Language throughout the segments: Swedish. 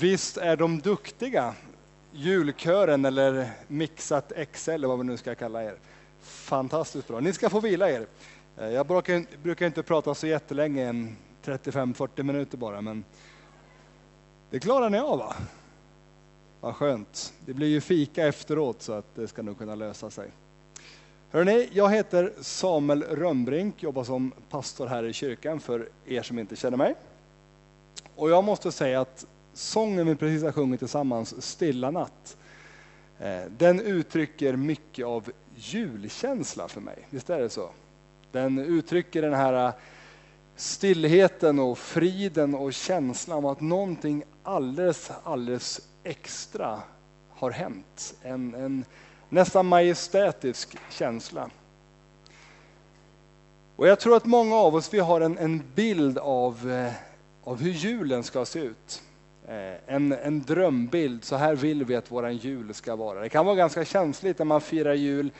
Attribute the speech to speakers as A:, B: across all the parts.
A: Visst är de duktiga, julkören eller Mixat XL eller vad vi nu ska kalla er. Fantastiskt bra. Ni ska få vila er. Eh, jag brukar, brukar inte prata så jättelänge, en 35-40 minuter bara, men det klarar ni av va? Vad skönt. Det blir ju fika efteråt så att det ska nog kunna lösa sig. Hörrni, jag heter Samuel Rönnbrink, jobbar som pastor här i kyrkan för er som inte känner mig. Och jag måste säga att sången vi precis har sjungit tillsammans, Stilla natt, eh, den uttrycker mycket av julkänsla för mig. Visst är det så? Den uttrycker den här eh, stillheten och friden och känslan av att någonting alldeles, alldeles extra har hänt. En, en nästan majestätisk känsla. Och jag tror att många av oss vi har en, en bild av, eh, av hur julen ska se ut. Eh, en, en drömbild, så här vill vi att våran jul ska vara. Det kan vara ganska känsligt när man firar jul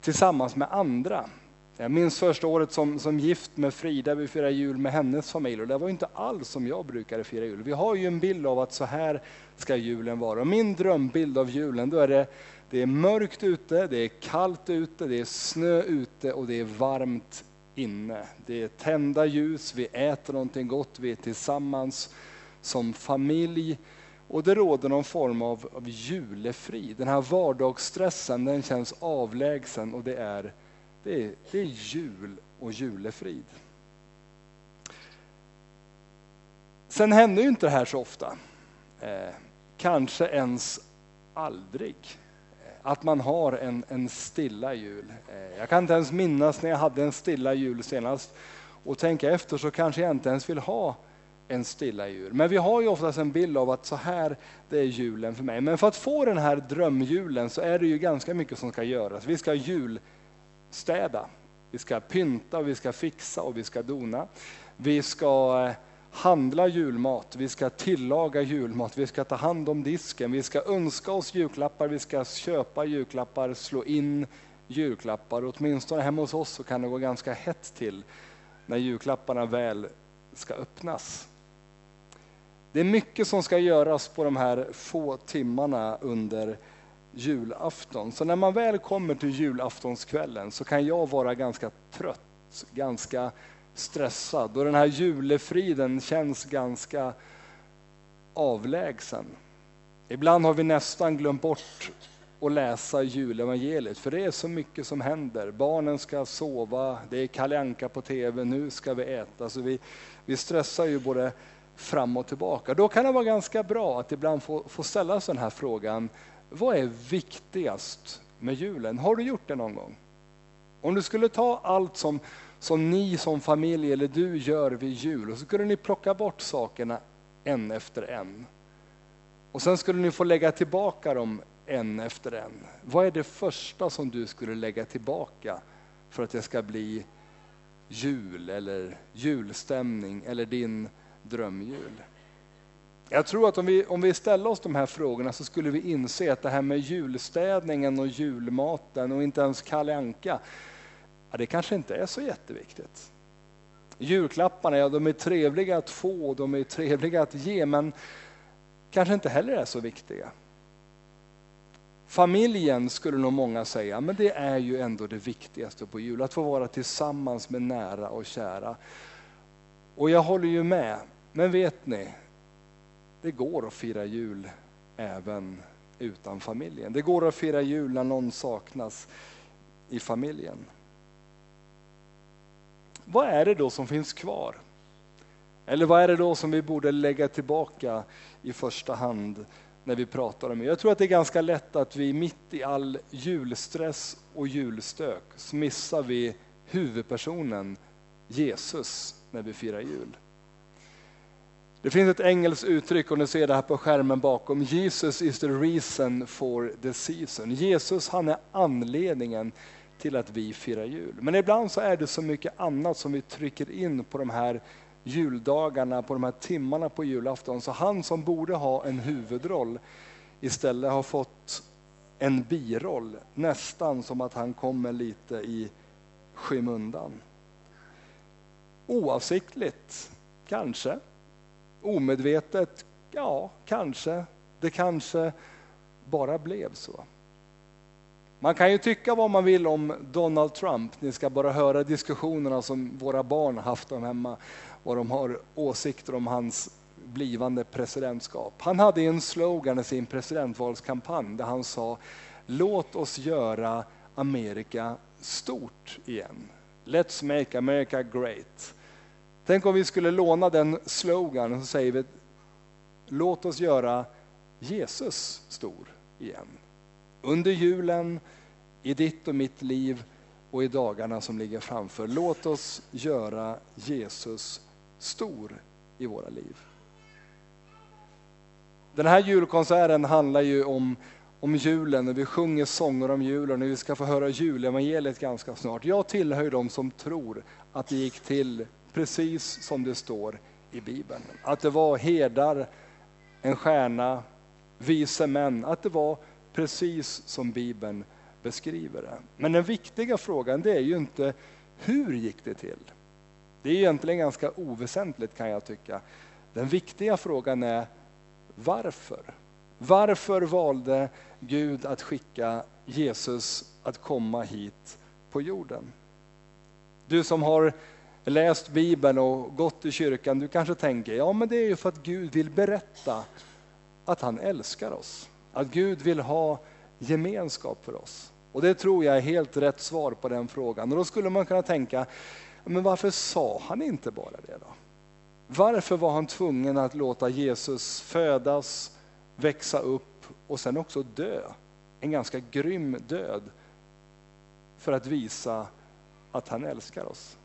A: tillsammans med andra. Jag minns första året som, som gift med Frida, vi firade jul med hennes familj och det var inte alls som jag brukade fira jul. Vi har ju en bild av att så här ska julen vara. Och min drömbild av julen, då är det, det är mörkt ute, det är kallt ute, det är snö ute och det är varmt inne. Det är tända ljus, vi äter någonting gott, vi är tillsammans som familj. Och det råder någon form av, av julefrid. Den här vardagsstressen den känns avlägsen och det är, det är, det är jul och julefrid. Sen händer ju inte det här så ofta. Eh, kanske ens aldrig. Eh, att man har en, en stilla jul. Eh, jag kan inte ens minnas när jag hade en stilla jul senast. Och tänka efter så kanske jag inte ens vill ha en stilla jul. Men vi har ju oftast en bild av att så här, det är julen för mig. Men för att få den här drömjulen så är det ju ganska mycket som ska göras. Vi ska julstäda, vi ska pynta, vi ska fixa och vi ska dona. Vi ska eh, handla julmat, vi ska tillaga julmat, vi ska ta hand om disken, vi ska önska oss julklappar, vi ska köpa julklappar, slå in julklappar. åtminstone hemma hos oss så kan det gå ganska hett till när julklapparna väl ska öppnas. Det är mycket som ska göras på de här få timmarna under julafton. Så när man väl kommer till julaftonskvällen så kan jag vara ganska trött, ganska stressad och den här julefriden känns ganska avlägsen. Ibland har vi nästan glömt bort att läsa julevangeliet för det är så mycket som händer. Barnen ska sova, det är Kalle Anka på tv, nu ska vi äta. Så vi, vi stressar ju både fram och tillbaka. Då kan det vara ganska bra att ibland få, få ställa sig den här frågan, vad är viktigast med julen? Har du gjort det någon gång? Om du skulle ta allt som, som ni som familj eller du gör vid jul och så skulle ni plocka bort sakerna en efter en. Och sen skulle ni få lägga tillbaka dem en efter en. Vad är det första som du skulle lägga tillbaka för att det ska bli jul eller julstämning eller din drömjul. Jag tror att om vi, om vi ställer oss de här frågorna så skulle vi inse att det här med julstädningen och julmaten och inte ens Kalle Anka, ja, det kanske inte är så jätteviktigt. Julklapparna, ja de är trevliga att få, de är trevliga att ge, men kanske inte heller är så viktiga. Familjen skulle nog många säga, men det är ju ändå det viktigaste på jul, att få vara tillsammans med nära och kära. Och jag håller ju med, men vet ni, det går att fira jul även utan familjen. Det går att fira jul när någon saknas i familjen. Vad är det då som finns kvar? Eller vad är det då som vi borde lägga tillbaka i första hand när vi pratar om det? Jag tror att det är ganska lätt att vi mitt i all julstress och julstök så missar vi huvudpersonen Jesus när vi firar jul. Det finns ett engelskt uttryck, och ni ser det här på skärmen bakom. Jesus is the reason for the season. Jesus han är anledningen till att vi firar jul. Men ibland så är det så mycket annat som vi trycker in på de här juldagarna, på de här timmarna på julafton. Så han som borde ha en huvudroll istället har fått en biroll. Nästan som att han kommer lite i skymundan. Oavsiktligt, kanske. Omedvetet, Ja, kanske. Det kanske bara blev så. Man kan ju tycka vad man vill om Donald Trump. Ni ska bara höra diskussionerna som våra barn haft om hemma. Vad de har åsikter om hans blivande presidentskap. Han hade en slogan i sin presidentvalskampanj där han sa Låt oss göra Amerika stort igen. Let's make America great. Tänk om vi skulle låna den slogan och så säger vi Låt oss göra Jesus stor igen. Under julen, i ditt och mitt liv och i dagarna som ligger framför. Låt oss göra Jesus stor i våra liv. Den här julkonserten handlar ju om, om julen och vi sjunger sånger om julen och vi ska få höra julevangeliet ganska snart. Jag tillhör ju de som tror att det gick till precis som det står i Bibeln. Att det var herdar, en stjärna, vise män, att det var precis som Bibeln beskriver det. Men den viktiga frågan det är ju inte hur gick det till? Det är egentligen ganska oväsentligt kan jag tycka. Den viktiga frågan är varför? Varför valde Gud att skicka Jesus att komma hit på jorden? Du som har läst Bibeln och gått i kyrkan, du kanske tänker, ja men det är ju för att Gud vill berätta att han älskar oss. Att Gud vill ha gemenskap för oss. Och det tror jag är helt rätt svar på den frågan. Och då skulle man kunna tänka, men varför sa han inte bara det då? Varför var han tvungen att låta Jesus födas, växa upp och sen också dö? En ganska grym död för att visa att han älskar oss.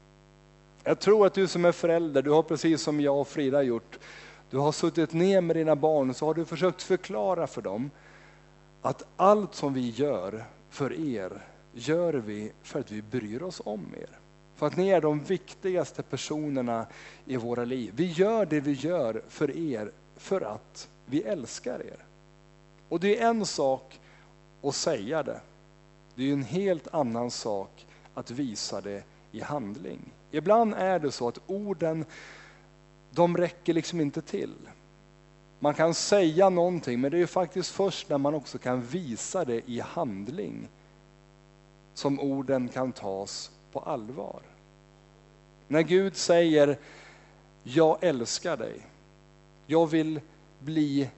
A: Jag tror att du som är förälder, du har precis som jag och Frida gjort, du har suttit ner med dina barn och så har du försökt förklara för dem att allt som vi gör för er gör vi för att vi bryr oss om er. För att ni är de viktigaste personerna i våra liv. Vi gör det vi gör för er för att vi älskar er. Och det är en sak att säga det. Det är en helt annan sak att visa det i handling. Ibland är det så att orden, de räcker liksom inte till. Man kan säga någonting men det är faktiskt först när man också kan visa det i handling som orden kan tas på allvar. När Gud säger jag älskar dig, jag vill bli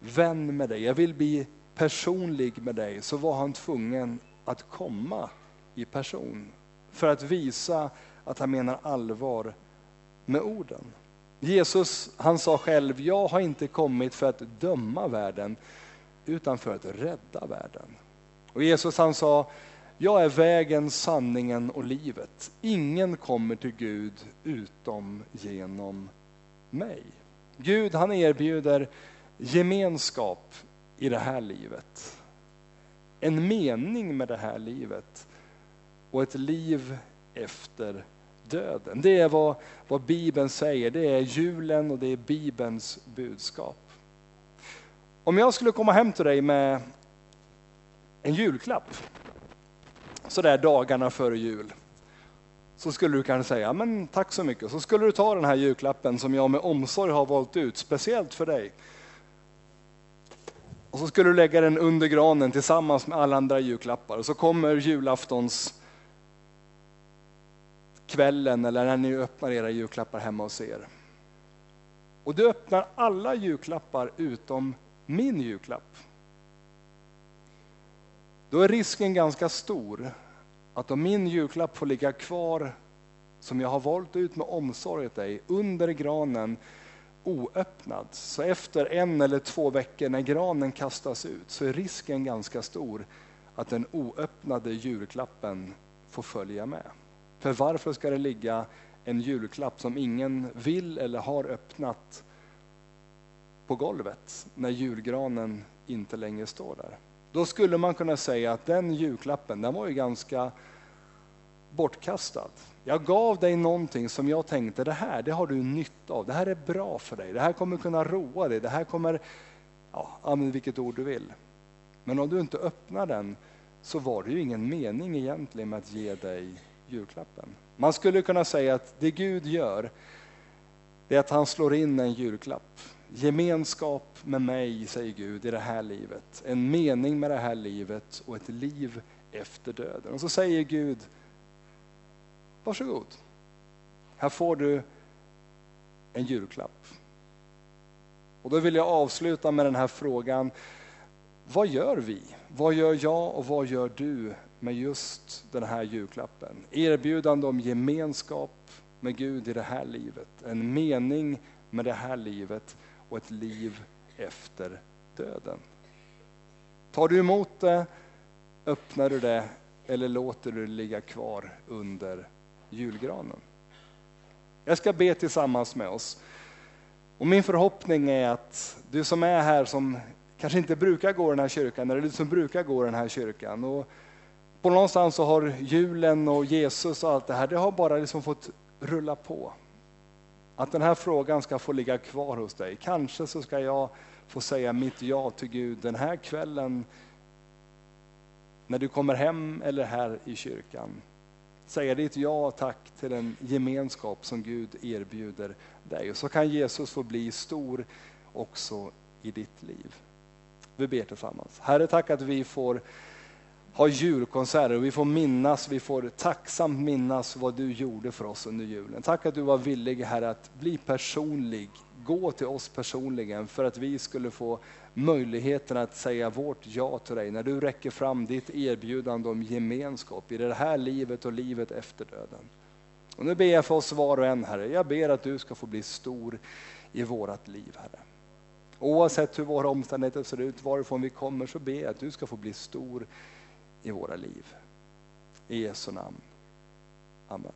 A: vän med dig, jag vill bli personlig med dig, så var han tvungen att komma i person för att visa att han menar allvar med orden. Jesus han sa själv, jag har inte kommit för att döma världen utan för att rädda världen. Och Jesus han sa, jag är vägen, sanningen och livet. Ingen kommer till Gud utom genom mig. Gud han erbjuder gemenskap i det här livet. En mening med det här livet och ett liv efter döden. Det är vad, vad Bibeln säger, det är julen och det är Bibelns budskap. Om jag skulle komma hem till dig med en julklapp, sådär dagarna före jul, så skulle du kanske säga, men tack så mycket. Så skulle du ta den här julklappen som jag med omsorg har valt ut, speciellt för dig. Och så skulle du lägga den under granen tillsammans med alla andra julklappar. Och så kommer julaftons kvällen eller när ni öppnar era julklappar hemma hos er. Och du öppnar alla julklappar utom min julklapp. Då är risken ganska stor att om min julklapp får ligga kvar som jag har valt ut med omsorg åt dig under granen oöppnad. Så efter en eller två veckor när granen kastas ut så är risken ganska stor att den oöppnade julklappen får följa med. För varför ska det ligga en julklapp som ingen vill eller har öppnat på golvet när julgranen inte längre står där? Då skulle man kunna säga att den julklappen, den var ju ganska bortkastad. Jag gav dig någonting som jag tänkte, det här det har du nytta av, det här är bra för dig, det här kommer kunna roa dig, det här kommer, ja, använd vilket ord du vill. Men om du inte öppnar den så var det ju ingen mening egentligen med att ge dig julklappen. Man skulle kunna säga att det Gud gör, det är att han slår in en julklapp. gemenskap med mig, säger Gud, i det här livet. En mening med det här livet och ett liv efter döden. Och så säger Gud, varsågod. Här får du en julklapp. Och då vill jag avsluta med den här frågan, vad gör vi? Vad gör jag och vad gör du med just den här julklappen? Erbjudande om gemenskap med Gud i det här livet, en mening med det här livet och ett liv efter döden. Tar du emot det, öppnar du det eller låter du det ligga kvar under julgranen? Jag ska be tillsammans med oss. Och min förhoppning är att du som är här som kanske inte brukar gå i den här kyrkan, eller du som brukar gå i den här kyrkan. Och på någonstans så har julen och Jesus och allt det här, det har bara liksom fått rulla på. Att den här frågan ska få ligga kvar hos dig. Kanske så ska jag få säga mitt ja till Gud den här kvällen när du kommer hem eller här i kyrkan. Säga ditt ja och tack till den gemenskap som Gud erbjuder dig. Och så kan Jesus få bli stor också i ditt liv. Vi ber tillsammans. Herre, tack att vi får ha julkonserter och vi får minnas, vi får tacksamt minnas vad du gjorde för oss under julen. Tack att du var villig Herre att bli personlig, gå till oss personligen för att vi skulle få möjligheten att säga vårt ja till dig när du räcker fram ditt erbjudande om gemenskap i det här livet och livet efter döden. Och nu ber jag för oss var och en Herre, jag ber att du ska få bli stor i vårat liv Herre. Oavsett hur våra omständigheter ser ut, varifrån vi kommer, så ber jag att du ska få bli stor i våra liv. I Jesu namn. Amen.